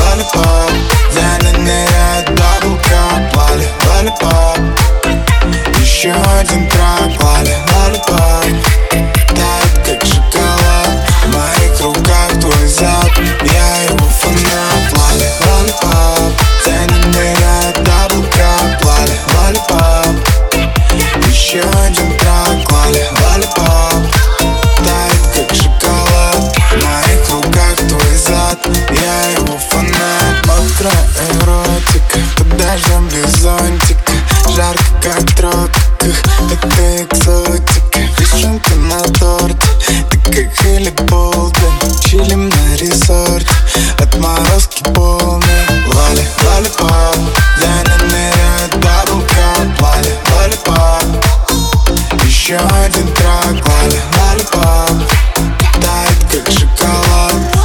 falling apart. 나는 Еще один трак, Валя, лалипап Тает, как шоколад.